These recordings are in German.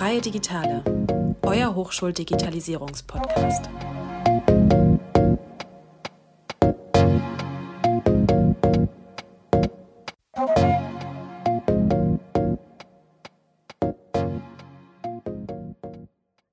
Freie Digitale, euer Hochschuldigitalisierungspodcast.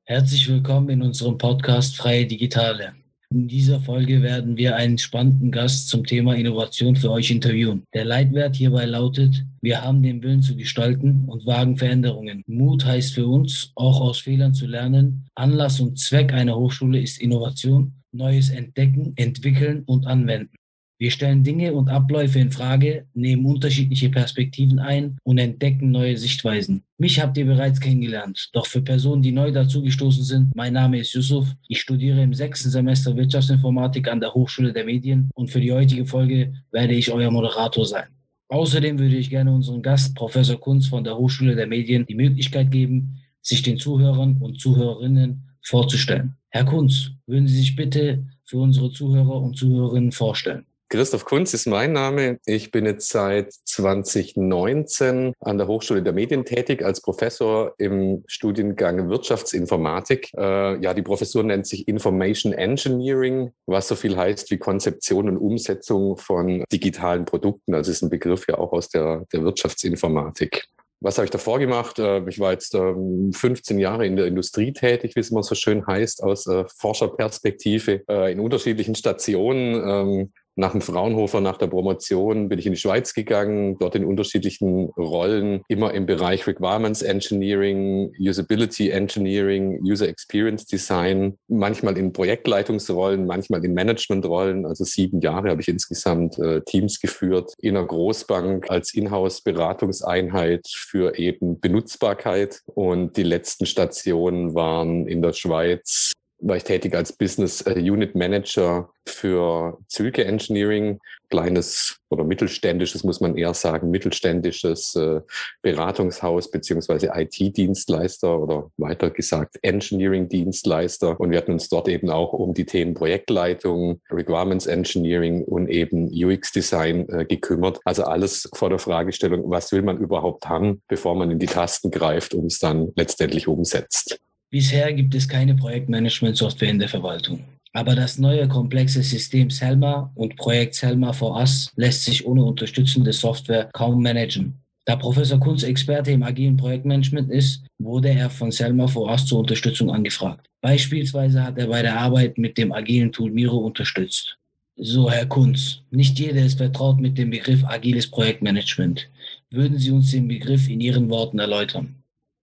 Herzlich willkommen in unserem Podcast Freie Digitale. In dieser Folge werden wir einen spannenden Gast zum Thema Innovation für euch interviewen. Der Leitwert hierbei lautet, wir haben den Willen zu gestalten und wagen Veränderungen. Mut heißt für uns, auch aus Fehlern zu lernen. Anlass und Zweck einer Hochschule ist Innovation, Neues entdecken, entwickeln und anwenden. Wir stellen Dinge und Abläufe in Frage, nehmen unterschiedliche Perspektiven ein und entdecken neue Sichtweisen. Mich habt ihr bereits kennengelernt, doch für Personen, die neu dazugestoßen sind, mein Name ist Yusuf. Ich studiere im sechsten Semester Wirtschaftsinformatik an der Hochschule der Medien und für die heutige Folge werde ich euer Moderator sein. Außerdem würde ich gerne unseren Gast, Professor Kunz von der Hochschule der Medien, die Möglichkeit geben, sich den Zuhörern und Zuhörerinnen vorzustellen. Herr Kunz, würden Sie sich bitte für unsere Zuhörer und Zuhörerinnen vorstellen? Christoph Kunz ist mein Name. Ich bin jetzt seit 2019 an der Hochschule der Medien tätig als Professor im Studiengang Wirtschaftsinformatik. Äh, ja, die Professur nennt sich Information Engineering, was so viel heißt wie Konzeption und Umsetzung von digitalen Produkten. Also ist ein Begriff ja auch aus der, der Wirtschaftsinformatik. Was habe ich davor gemacht? Äh, ich war jetzt 15 ähm, Jahre in der Industrie tätig, wie es immer so schön heißt, aus äh, Forscherperspektive, äh, in unterschiedlichen Stationen ähm, nach dem Fraunhofer, nach der Promotion bin ich in die Schweiz gegangen, dort in unterschiedlichen Rollen, immer im Bereich Requirements Engineering, Usability Engineering, User Experience Design, manchmal in Projektleitungsrollen, manchmal in Managementrollen. Also sieben Jahre habe ich insgesamt äh, Teams geführt in einer Großbank als Inhouse-Beratungseinheit für eben Benutzbarkeit. Und die letzten Stationen waren in der Schweiz war ich tätig als Business äh, Unit Manager für Zülke Engineering, kleines oder mittelständisches, muss man eher sagen, mittelständisches äh, Beratungshaus beziehungsweise IT-Dienstleister oder weiter gesagt Engineering-Dienstleister. Und wir hatten uns dort eben auch um die Themen Projektleitung, Requirements Engineering und eben UX-Design äh, gekümmert. Also alles vor der Fragestellung, was will man überhaupt haben, bevor man in die Tasten greift und es dann letztendlich umsetzt. Bisher gibt es keine Projektmanagement-Software in der Verwaltung. Aber das neue komplexe System Selma und Projekt Selma for Us lässt sich ohne unterstützende Software kaum managen. Da Professor Kunz Experte im agilen Projektmanagement ist, wurde er von Selma for Us zur Unterstützung angefragt. Beispielsweise hat er bei der Arbeit mit dem agilen Tool Miro unterstützt. So, Herr Kunz, nicht jeder ist vertraut mit dem Begriff agiles Projektmanagement. Würden Sie uns den Begriff in Ihren Worten erläutern?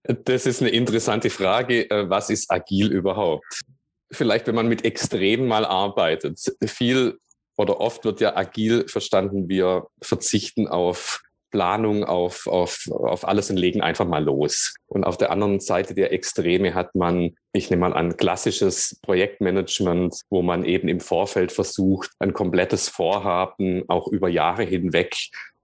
Das ist eine interessante Frage. Äh, was ist agil überhaupt? Vielleicht, wenn man mit Extremen mal arbeitet. Viel oder oft wird ja agil verstanden, wir verzichten auf Planung, auf, auf, auf alles und legen einfach mal los. Und auf der anderen Seite der Extreme hat man, ich nehme mal an, klassisches Projektmanagement, wo man eben im Vorfeld versucht, ein komplettes Vorhaben auch über Jahre hinweg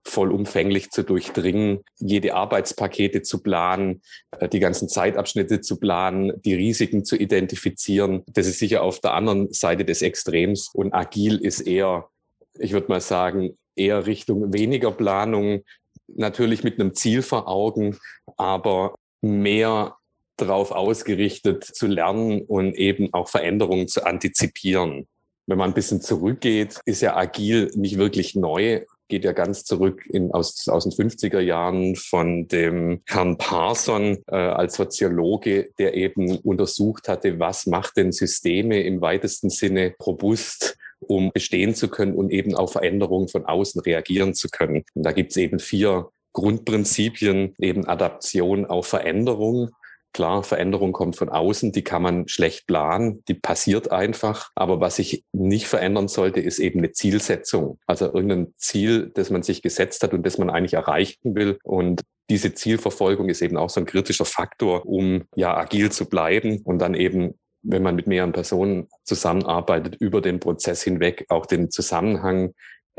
vollumfänglich zu durchdringen, jede Arbeitspakete zu planen, äh, die ganzen Zeitabschnitte zu planen, die Risiken zu identifizieren. Das ist sicher auf der anderen Seite des Extrems. Und agil ist eher, ich würde mal sagen, eher Richtung weniger Planung, natürlich mit einem Ziel vor Augen, aber mehr darauf ausgerichtet zu lernen und eben auch Veränderungen zu antizipieren. Wenn man ein bisschen zurückgeht, ist ja agil nicht wirklich neu geht ja ganz zurück in, aus, aus den 50er Jahren von dem Herrn Parson äh, als Soziologe, der eben untersucht hatte, was macht denn Systeme im weitesten Sinne robust um bestehen zu können und eben auf Veränderungen von außen reagieren zu können. Und da gibt es eben vier Grundprinzipien, eben Adaption auf Veränderung, Klar, Veränderung kommt von außen, die kann man schlecht planen, die passiert einfach. Aber was sich nicht verändern sollte, ist eben eine Zielsetzung. Also irgendein Ziel, das man sich gesetzt hat und das man eigentlich erreichen will. Und diese Zielverfolgung ist eben auch so ein kritischer Faktor, um ja agil zu bleiben und dann eben wenn man mit mehreren Personen zusammenarbeitet, über den Prozess hinweg auch den Zusammenhang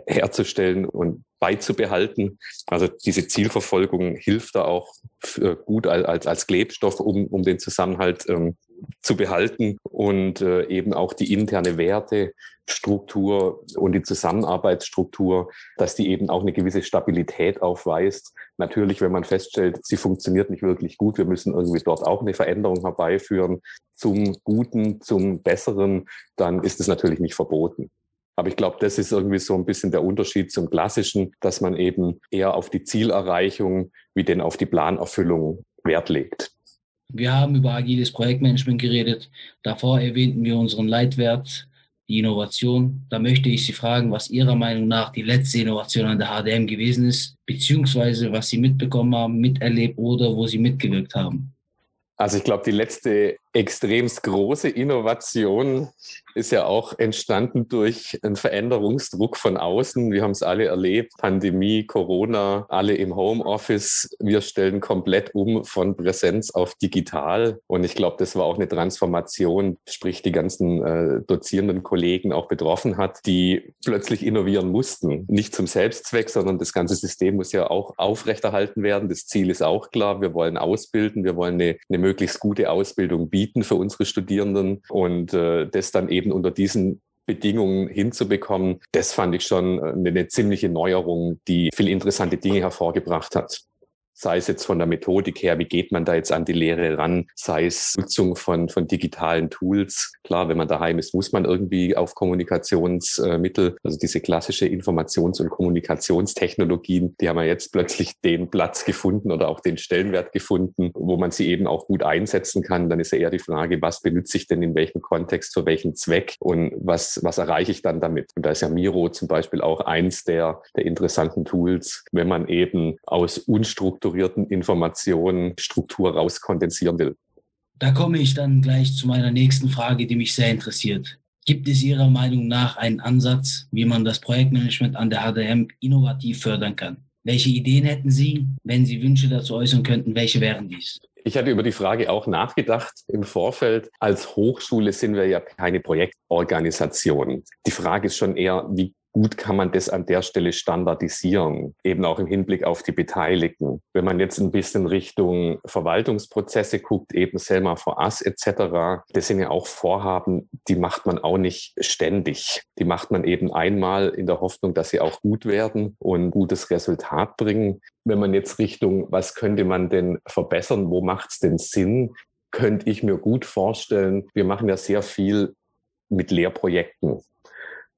herzustellen und beizubehalten. Also diese Zielverfolgung hilft da auch äh, gut als, als Klebstoff, um, um den Zusammenhalt ähm, zu behalten und äh, eben auch die interne Wertestruktur und die Zusammenarbeitsstruktur, dass die eben auch eine gewisse Stabilität aufweist, Natürlich, wenn man feststellt, sie funktioniert nicht wirklich gut, wir müssen irgendwie dort auch eine Veränderung herbeiführen zum Guten, zum Besseren, dann ist es natürlich nicht verboten. Aber ich glaube, das ist irgendwie so ein bisschen der Unterschied zum klassischen, dass man eben eher auf die Zielerreichung wie denn auf die Planerfüllung Wert legt. Wir haben über agiles Projektmanagement geredet. Davor erwähnten wir unseren Leitwert, die Innovation. Da möchte ich Sie fragen, was Ihrer Meinung nach die letzte Innovation an der HDM gewesen ist, beziehungsweise was Sie mitbekommen haben, miterlebt oder wo Sie mitgewirkt haben. Also ich glaube, die letzte extremst große Innovation ist ja auch entstanden durch einen Veränderungsdruck von außen. Wir haben es alle erlebt, Pandemie, Corona, alle im Homeoffice. Wir stellen komplett um von Präsenz auf digital. Und ich glaube, das war auch eine Transformation, sprich die ganzen äh, dozierenden Kollegen auch betroffen hat, die plötzlich innovieren mussten. Nicht zum Selbstzweck, sondern das ganze System muss ja auch aufrechterhalten werden. Das Ziel ist auch klar. Wir wollen ausbilden. Wir wollen eine, eine möglichst gute Ausbildung bieten bieten für unsere Studierenden und äh, das dann eben unter diesen Bedingungen hinzubekommen, das fand ich schon eine, eine ziemliche Neuerung, die viele interessante Dinge hervorgebracht hat sei es jetzt von der Methodik her, wie geht man da jetzt an die Lehre ran, sei es Nutzung von, von digitalen Tools. Klar, wenn man daheim ist, muss man irgendwie auf Kommunikationsmittel, also diese klassische Informations- und Kommunikationstechnologien, die haben ja jetzt plötzlich den Platz gefunden oder auch den Stellenwert gefunden, wo man sie eben auch gut einsetzen kann. Dann ist ja eher die Frage, was benutze ich denn in welchem Kontext, für welchen Zweck und was, was erreiche ich dann damit? Und da ist ja Miro zum Beispiel auch eins der, der interessanten Tools, wenn man eben aus unstrukturierten strukturierten Informationen Struktur rauskondensieren will. Da komme ich dann gleich zu meiner nächsten Frage, die mich sehr interessiert. Gibt es Ihrer Meinung nach einen Ansatz, wie man das Projektmanagement an der HDM innovativ fördern kann? Welche Ideen hätten Sie? Wenn Sie Wünsche dazu äußern könnten, welche wären dies? Ich hatte über die Frage auch nachgedacht im Vorfeld. Als Hochschule sind wir ja keine Projektorganisation. Die Frage ist schon eher, wie gut kann man das an der Stelle standardisieren, eben auch im Hinblick auf die Beteiligten. Wenn man jetzt ein bisschen Richtung Verwaltungsprozesse guckt, eben Selma for Us etc., das sind ja auch Vorhaben, die macht man auch nicht ständig. Die macht man eben einmal in der Hoffnung, dass sie auch gut werden und gutes Resultat bringen. Wenn man jetzt Richtung, was könnte man denn verbessern, wo macht es denn Sinn, könnte ich mir gut vorstellen, wir machen ja sehr viel mit Lehrprojekten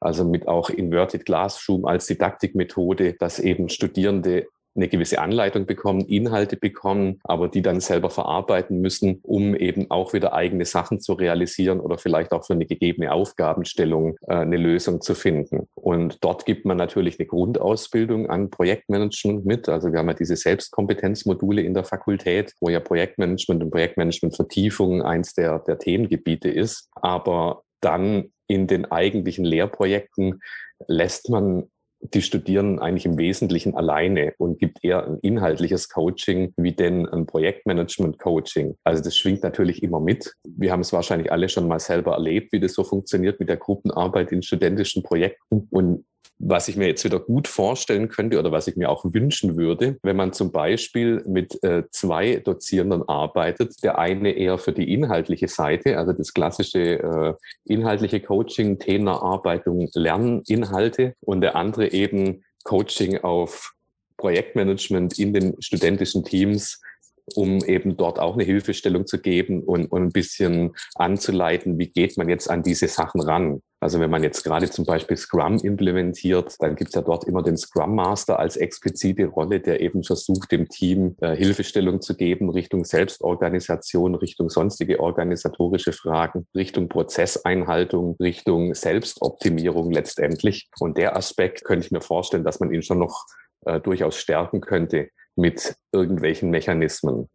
also mit auch Inverted Classroom als Didaktikmethode, dass eben Studierende eine gewisse Anleitung bekommen, Inhalte bekommen, aber die dann selber verarbeiten müssen, um eben auch wieder eigene Sachen zu realisieren oder vielleicht auch für eine gegebene Aufgabenstellung äh, eine Lösung zu finden. Und dort gibt man natürlich eine Grundausbildung an Projektmanagement mit. Also wir haben ja diese Selbstkompetenzmodule in der Fakultät, wo ja Projektmanagement und Projektmanagement-Vertiefung eins der, der Themengebiete ist. Aber dann in den eigentlichen Lehrprojekten lässt man die Studierenden eigentlich im Wesentlichen alleine und gibt eher ein inhaltliches Coaching wie denn ein Projektmanagement-Coaching. Also das schwingt natürlich immer mit. Wir haben es wahrscheinlich alle schon mal selber erlebt, wie das so funktioniert mit der Gruppenarbeit in studentischen Projekten. Und was ich mir jetzt wieder gut vorstellen könnte oder was ich mir auch wünschen würde, wenn man zum Beispiel mit äh, zwei Dozierenden arbeitet, der eine eher für die inhaltliche Seite, also das klassische äh, inhaltliche Coaching, Themenerarbeitung, Lerninhalte und der andere eben Coaching auf Projektmanagement in den studentischen Teams, um eben dort auch eine Hilfestellung zu geben und, und ein bisschen anzuleiten, wie geht man jetzt an diese Sachen ran. Also wenn man jetzt gerade zum Beispiel Scrum implementiert, dann gibt es ja dort immer den Scrum Master als explizite Rolle, der eben versucht, dem Team äh, Hilfestellung zu geben Richtung Selbstorganisation, Richtung sonstige organisatorische Fragen, Richtung Prozesseinhaltung, Richtung Selbstoptimierung letztendlich. Und der Aspekt könnte ich mir vorstellen, dass man ihn schon noch äh, durchaus stärken könnte mit irgendwelchen Mechanismen.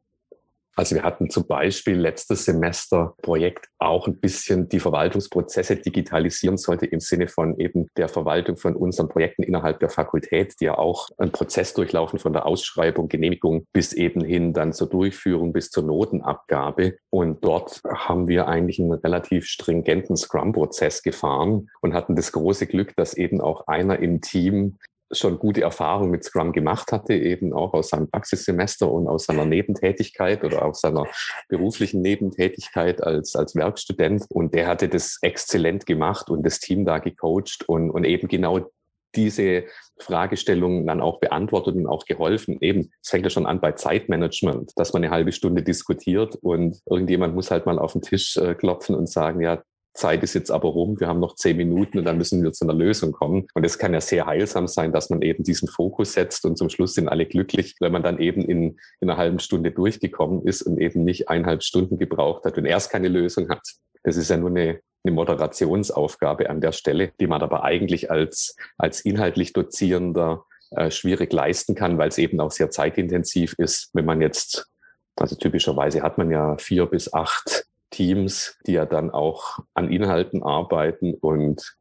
Also wir hatten zum Beispiel letztes Semester Projekt auch ein bisschen die Verwaltungsprozesse digitalisieren sollte im Sinne von eben der Verwaltung von unseren Projekten innerhalb der Fakultät, die ja auch einen Prozess durchlaufen von der Ausschreibung, Genehmigung bis eben hin dann zur Durchführung bis zur Notenabgabe. Und dort haben wir eigentlich einen relativ stringenten Scrum-Prozess gefahren und hatten das große Glück, dass eben auch einer im Team schon gute Erfahrungen mit Scrum gemacht hatte, eben auch aus seinem Praxissemester und aus seiner Nebentätigkeit oder aus seiner beruflichen Nebentätigkeit als, als Werkstudent. Und der hatte das exzellent gemacht und das Team da gecoacht und, und eben genau diese Fragestellungen dann auch beantwortet und auch geholfen. Eben, es fängt ja schon an bei Zeitmanagement, dass man eine halbe Stunde diskutiert und irgendjemand muss halt mal auf den Tisch äh, klopfen und sagen, ja, Zeit ist jetzt aber rum, wir haben noch zehn Minuten und dann müssen wir zu einer Lösung kommen. Und es kann ja sehr heilsam sein, dass man eben diesen Fokus setzt und zum Schluss sind alle glücklich, wenn man dann eben in, in einer halben Stunde durchgekommen ist und eben nicht eineinhalb Stunden gebraucht hat und erst keine Lösung hat. Das ist ja nur eine, eine Moderationsaufgabe an der Stelle, die man aber eigentlich als, als inhaltlich Dozierender äh, schwierig leisten kann, weil es eben auch sehr zeitintensiv ist, wenn man jetzt, also typischerweise hat man ja vier bis acht Teams, die ja dann auch an Inhalten arbeiten und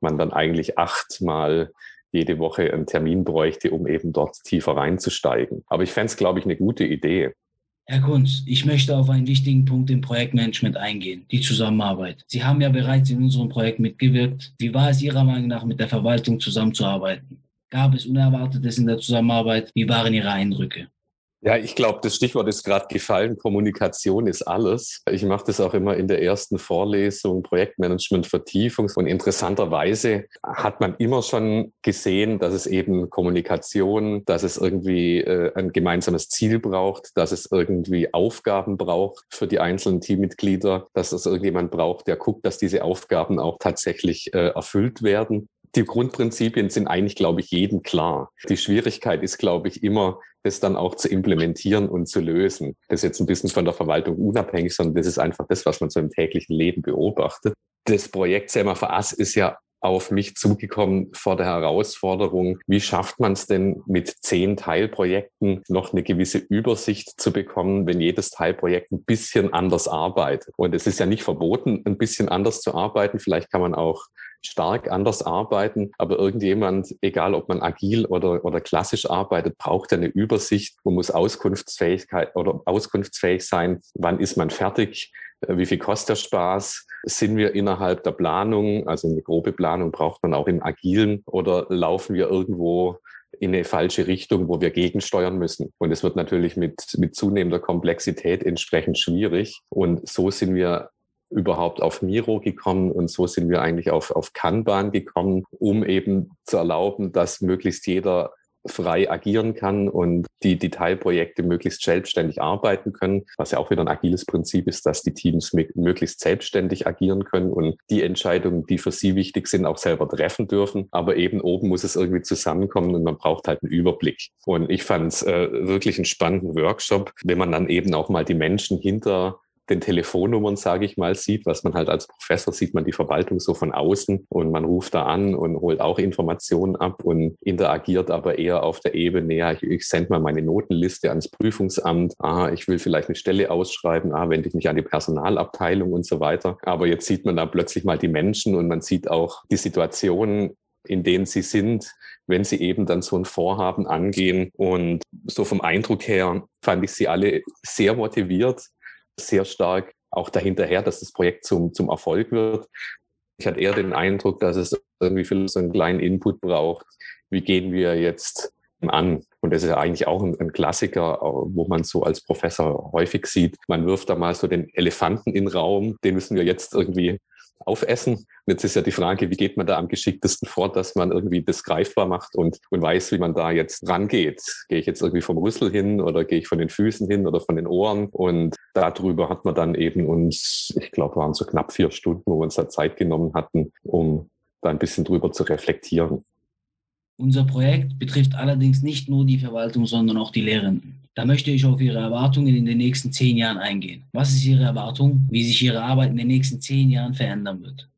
man dann eigentlich achtmal jede Woche einen Termin bräuchte, um eben dort tiefer reinzusteigen. Aber ich fände es, glaube ich, eine gute Idee. Herr Kunz, ich möchte auf einen wichtigen Punkt im Projektmanagement eingehen, die Zusammenarbeit. Sie haben ja bereits in unserem Projekt mitgewirkt. Wie war es Ihrer Meinung nach, mit der Verwaltung zusammenzuarbeiten? Gab es Unerwartetes in der Zusammenarbeit? Wie waren Ihre Eindrücke? Ja, ich glaube, das Stichwort ist gerade gefallen. Kommunikation ist alles. Ich mache das auch immer in der ersten Vorlesung Projektmanagement Vertiefung. Und interessanterweise hat man immer schon gesehen, dass es eben Kommunikation, dass es irgendwie äh, ein gemeinsames Ziel braucht, dass es irgendwie Aufgaben braucht für die einzelnen Teammitglieder, dass es irgendjemand braucht, der guckt, dass diese Aufgaben auch tatsächlich äh, erfüllt werden die Grundprinzipien sind eigentlich, glaube ich, jedem klar. Die Schwierigkeit ist, glaube ich, immer, das dann auch zu implementieren und zu lösen. Das ist jetzt ein bisschen von der Verwaltung unabhängig, sondern das ist einfach das, was man so im täglichen Leben beobachtet. Das Projekt Selma Ass ist ja auf mich zugekommen vor der Herausforderung, wie schafft man es denn mit zehn Teilprojekten noch eine gewisse Übersicht zu bekommen, wenn jedes Teilprojekt ein bisschen anders arbeitet. Und es ist ja nicht verboten, ein bisschen anders zu arbeiten. Vielleicht kann man auch stark anders arbeiten. Aber irgendjemand, egal ob man agil oder, oder klassisch arbeitet, braucht eine Übersicht. Man muss Auskunftsfähigkeit oder auskunftsfähig sein. Wann ist man fertig? Äh, wie viel kostet der Spaß? Sind wir innerhalb der Planung? Also eine grobe Planung braucht man auch im Agilen oder laufen wir irgendwo in eine falsche Richtung, wo wir gegensteuern müssen. Und es wird natürlich mit, mit zunehmender Komplexität entsprechend schwierig. Und so sind wir überhaupt auf Miro gekommen und so sind wir eigentlich auf, auf Kanban gekommen, um eben zu erlauben, dass möglichst jeder frei agieren kann und die, Teilprojekte möglichst selbstständig arbeiten können, was ja auch wieder ein agiles Prinzip ist, dass die Teams möglichst selbstständig agieren können und die Entscheidungen, die für sie wichtig sind, auch selber treffen dürfen. Aber eben oben muss es irgendwie zusammenkommen und man braucht halt einen Überblick. Und ich fand es äh, wirklich einen spannenden Workshop, wenn man dann eben auch mal die Menschen hinter den Telefonnummern, sage ich mal, sieht, was man halt als Professor sieht, man die Verwaltung so von außen und man ruft da an und holt auch Informationen ab und interagiert aber eher auf der Ebene, ja, ich, ich sende mal meine Notenliste ans Prüfungsamt, ah, ich will vielleicht eine Stelle ausschreiben, ah, wende ich mich an die Personalabteilung und so weiter. Aber jetzt sieht man da plötzlich mal die Menschen und man sieht auch die Situationen, in denen sie sind, wenn sie eben dann so ein Vorhaben angehen. Und so vom Eindruck her fand ich sie alle sehr motiviert, sehr stark auch dahinterher, dass das Projekt zum, zum Erfolg wird. Ich hatte eher den Eindruck, dass es irgendwie für so einen kleinen Input braucht. Wie gehen wir jetzt an? Und das ist ja eigentlich auch ein, ein, Klassiker, wo man so als Professor häufig sieht. Man wirft da mal so den Elefanten in den Raum, den müssen wir jetzt irgendwie aufessen. Und jetzt ist ja die Frage, wie geht man da am geschicktesten vor, dass man irgendwie das greifbar macht und, und weiß, wie man da jetzt rangeht. Gehe ich jetzt irgendwie vom Rüssel hin oder gehe ich von den Füßen hin oder von den Ohren? Und darüber hat man dann eben uns, ich glaube, waren so knapp vier Stunden, wo wir uns da Zeit genommen hatten, um da ein bisschen drüber zu reflektieren. Unser Projekt betrifft allerdings nicht nur die Verwaltung, sondern auch die Lehrenden. Da möchte ich auf Ihre Erwartungen in den nächsten zehn Jahren eingehen. Was ist Ihre Erwartung, wie sich Ihre Arbeit in den nächsten zehn Jahren verändern wird?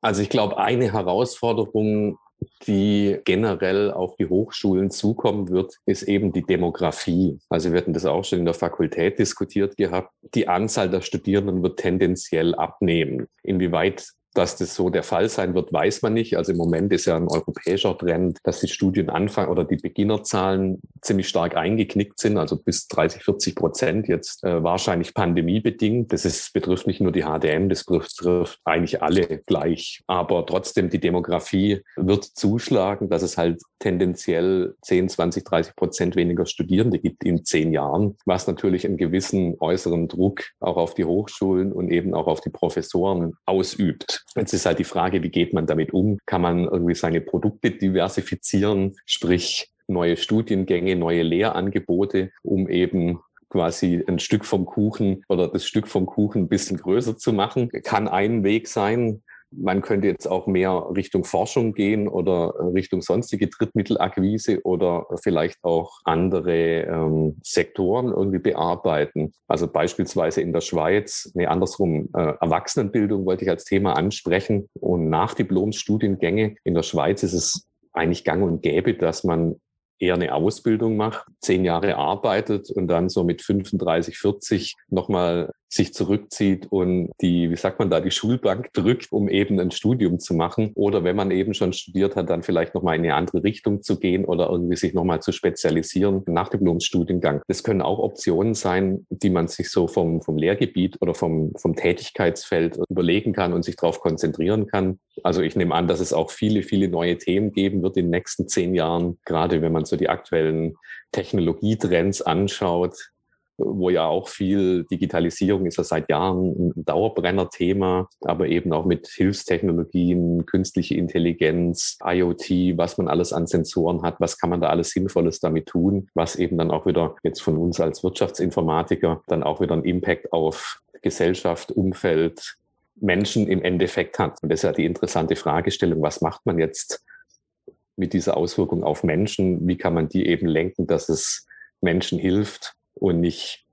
Also ich glaube, eine Herausforderung, die generell auf die Hochschulen zukommen wird, ist eben die Demografie. Also wir hatten das auch schon in der Fakultät diskutiert gehabt. Die Anzahl der Studierenden wird tendenziell abnehmen. Inwieweit dass das so der Fall sein wird, weiß man nicht. Also im Moment ist ja ein europäischer Trend, dass die Studienanfang oder die Beginnerzahlen ziemlich stark eingeknickt sind, also bis 30, 40 Prozent jetzt äh, wahrscheinlich pandemiebedingt. Das ist, betrifft nicht nur die HDM, das betrifft eigentlich alle gleich. Aber trotzdem, die Demografie wird zuschlagen, dass es halt tendenziell 10, 20, 30 Prozent weniger Studierende gibt in zehn Jahren, was natürlich einen gewissen äußeren Druck auch auf die Hochschulen und eben auch auf die Professoren ausübt. Jetzt ist halt die Frage, wie geht man damit um? Kann man irgendwie seine Produkte diversifizieren, sprich neue Studiengänge, neue Lehrangebote, um eben quasi ein Stück vom Kuchen oder das Stück vom Kuchen ein bisschen größer zu machen, kann ein Weg sein. Man könnte jetzt auch mehr Richtung Forschung gehen oder Richtung sonstige Drittmittelakquise oder vielleicht auch andere ähm, Sektoren irgendwie bearbeiten. Also beispielsweise in der Schweiz, nee, andersrum, äh, Erwachsenenbildung wollte ich als Thema ansprechen und Nachdiplomsstudiengänge. In der Schweiz ist es eigentlich gang und gäbe, dass man eher eine Ausbildung macht, zehn Jahre arbeitet und dann so mit 35, 40 nochmal sich zurückzieht und die, wie sagt man da, die Schulbank drückt, um eben ein Studium zu machen. Oder wenn man eben schon studiert hat, dann vielleicht nochmal in eine andere Richtung zu gehen oder irgendwie sich nochmal zu spezialisieren nach Diplomstudiengang. Das können auch Optionen sein, die man sich so vom, vom Lehrgebiet oder vom, vom Tätigkeitsfeld überlegen kann und sich darauf konzentrieren kann. Also ich nehme an, dass es auch viele, viele neue Themen geben wird in den nächsten zehn Jahren, gerade wenn man so die aktuellen Technologietrends anschaut, wo ja auch viel Digitalisierung ist ja seit Jahren ein Dauerbrenner-Thema, aber eben auch mit Hilfstechnologien, künstliche Intelligenz, IoT, was man alles an Sensoren hat, was kann man da alles Sinnvolles damit tun, was eben dann auch wieder jetzt von uns als Wirtschaftsinformatiker dann auch wieder einen Impact auf Gesellschaft, Umfeld, Menschen im Endeffekt hat. Und das ist ja die interessante Fragestellung, was macht man jetzt mit dieser Auswirkung auf Menschen? Wie kann man die eben lenken, dass es Menschen hilft und nicht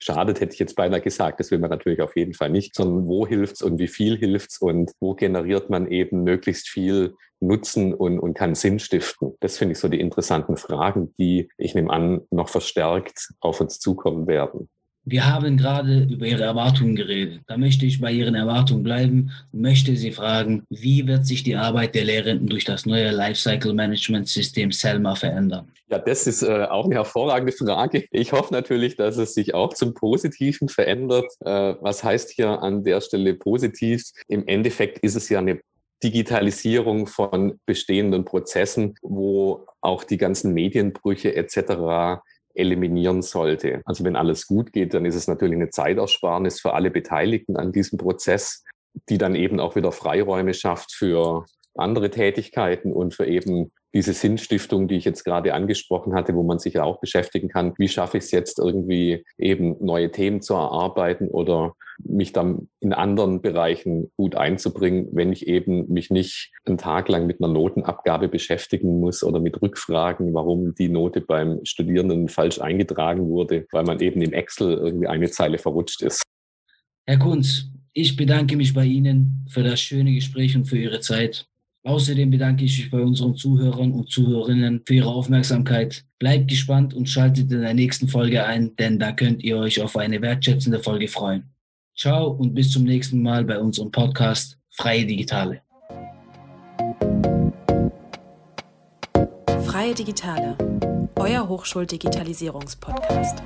schadet, hätte ich jetzt beinahe gesagt. Das will man natürlich auf jeden Fall nicht, sondern wo hilft's und wie viel hilft's und wo generiert man eben möglichst viel Nutzen und, und kann Sinn stiften. Das finde ich so die interessanten Fragen, die ich nehme an, noch verstärkt auf uns zukommen werden. Wir haben gerade über Ihre Erwartungen geredet. Da möchte ich bei Ihren Erwartungen bleiben und möchte Sie fragen, wie wird sich die Arbeit der Lehrenden durch das neue Lifecycle Management System Selma verändern? Ja, das ist äh, auch eine hervorragende Frage. Ich hoffe natürlich, dass es sich auch zum Positiven verändert. Äh, was heißt hier an der Stelle positiv? Im Endeffekt ist es ja eine Digitalisierung von bestehenden Prozessen, wo auch die ganzen Medienbrüche etc eliminieren sollte. Also wenn alles gut geht, dann ist es natürlich eine Zeitersparnis für alle Beteiligten an diesem Prozess, die dann eben auch wieder Freiräume schafft für andere Tätigkeiten und für eben diese Sinnstiftung, die ich jetzt gerade angesprochen hatte, wo man sich ja auch beschäftigen kann, wie schaffe ich es jetzt irgendwie eben neue Themen zu erarbeiten oder mich dann in anderen Bereichen gut einzubringen, wenn ich eben mich nicht einen Tag lang mit einer Notenabgabe beschäftigen muss oder mit Rückfragen, warum die Note beim Studierenden falsch eingetragen wurde, weil man eben im Excel irgendwie eine Zeile verrutscht ist. Herr Kunz, ich bedanke mich bei Ihnen für das schöne Gespräch und für Ihre Zeit. Außerdem bedanke ich mich bei unseren Zuhörern und Zuhörerinnen für Ihre Aufmerksamkeit. Bleibt gespannt und schaltet in der nächsten Folge ein, denn da könnt ihr euch auf eine wertschätzende Folge freuen. Ciao und bis zum nächsten Mal bei unserem Podcast Freie Digitale. Freie Digitale, euer Hochschuldigitalisierungspodcast.